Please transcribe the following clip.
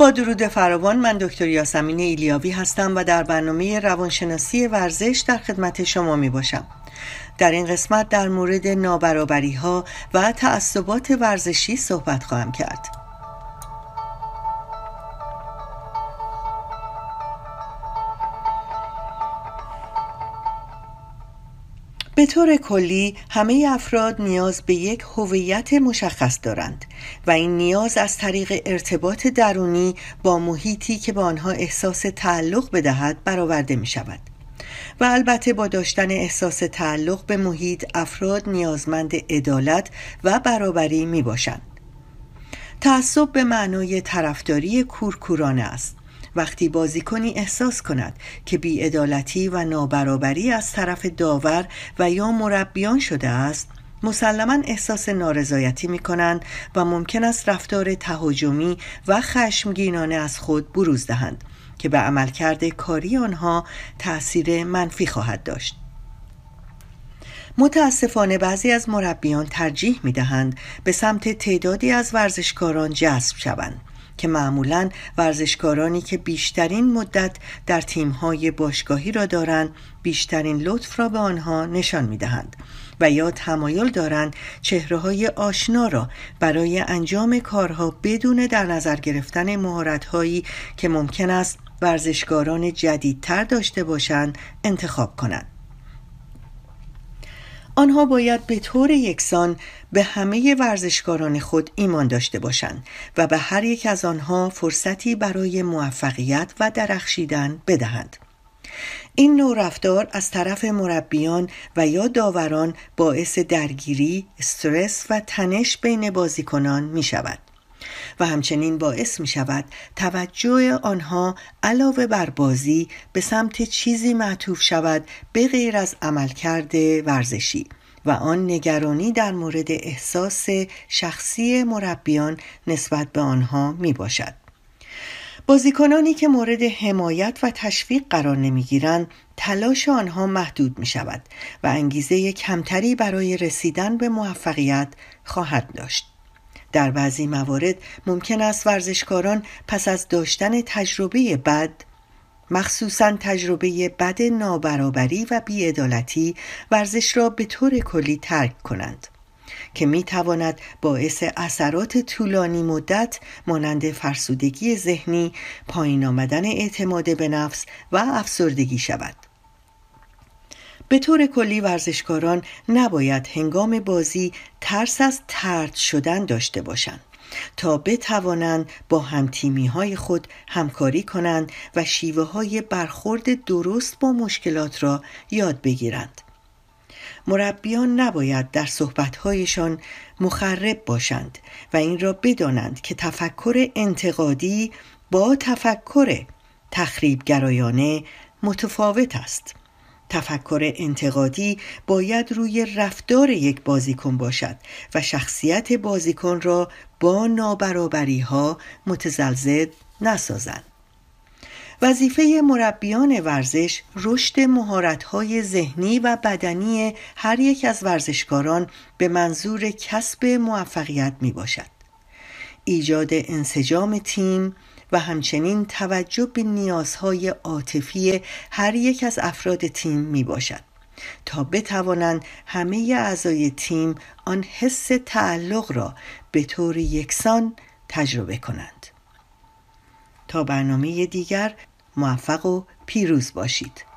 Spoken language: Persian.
با درود فراوان من دکتر یاسمین ایلیاوی هستم و در برنامه روانشناسی ورزش در خدمت شما می باشم. در این قسمت در مورد نابرابری ها و تعصبات ورزشی صحبت خواهم کرد. به طور کلی همه افراد نیاز به یک هویت مشخص دارند و این نیاز از طریق ارتباط درونی با محیطی که به آنها احساس تعلق بدهد برآورده می شود و البته با داشتن احساس تعلق به محیط افراد نیازمند عدالت و برابری می باشند تعصب به معنای طرفداری کورکورانه است. وقتی بازیکنی احساس کند که بیعدالتی و نابرابری از طرف داور و یا مربیان شده است مسلما احساس نارضایتی می کنند و ممکن است رفتار تهاجمی و خشمگینانه از خود بروز دهند که به عملکرد کاری آنها تأثیر منفی خواهد داشت. متاسفانه بعضی از مربیان ترجیح می دهند به سمت تعدادی از ورزشکاران جذب شوند. که معمولا ورزشکارانی که بیشترین مدت در تیمهای باشگاهی را دارند بیشترین لطف را به آنها نشان می دهند و یا تمایل دارند چهره های آشنا را برای انجام کارها بدون در نظر گرفتن مهارتهایی که ممکن است ورزشکاران جدیدتر داشته باشند انتخاب کنند. آنها باید به طور یکسان به همه ورزشکاران خود ایمان داشته باشند و به هر یک از آنها فرصتی برای موفقیت و درخشیدن بدهند. این نوع رفتار از طرف مربیان و یا داوران باعث درگیری، استرس و تنش بین بازیکنان می شود. و همچنین باعث می شود توجه آنها علاوه بر بازی به سمت چیزی معطوف شود به غیر از عملکرد ورزشی و آن نگرانی در مورد احساس شخصی مربیان نسبت به آنها می باشد. بازیکنانی که مورد حمایت و تشویق قرار نمی‌گیرند تلاش آنها محدود می شود و انگیزه کمتری برای رسیدن به موفقیت خواهد داشت. در بعضی موارد ممکن است ورزشکاران پس از داشتن تجربه بد مخصوصا تجربه بد نابرابری و بیعدالتی ورزش را به طور کلی ترک کنند که می تواند باعث اثرات طولانی مدت مانند فرسودگی ذهنی، پایین آمدن اعتماد به نفس و افسردگی شود. به طور کلی ورزشکاران نباید هنگام بازی ترس از ترد شدن داشته باشند تا بتوانند با همتیمی های خود همکاری کنند و شیوه های برخورد درست با مشکلات را یاد بگیرند. مربیان نباید در صحبتهایشان مخرب باشند و این را بدانند که تفکر انتقادی با تفکر تخریبگرایانه متفاوت است. تفکر انتقادی باید روی رفتار یک بازیکن باشد و شخصیت بازیکن را با نابرابری ها متزلزل نسازند. وظیفه مربیان ورزش رشد مهارت‌های ذهنی و بدنی هر یک از ورزشکاران به منظور کسب موفقیت می باشد. ایجاد انسجام تیم، و همچنین توجه به نیازهای عاطفی هر یک از افراد تیم می باشد تا بتوانند همه اعضای تیم آن حس تعلق را به طور یکسان تجربه کنند. تا برنامه دیگر موفق و پیروز باشید.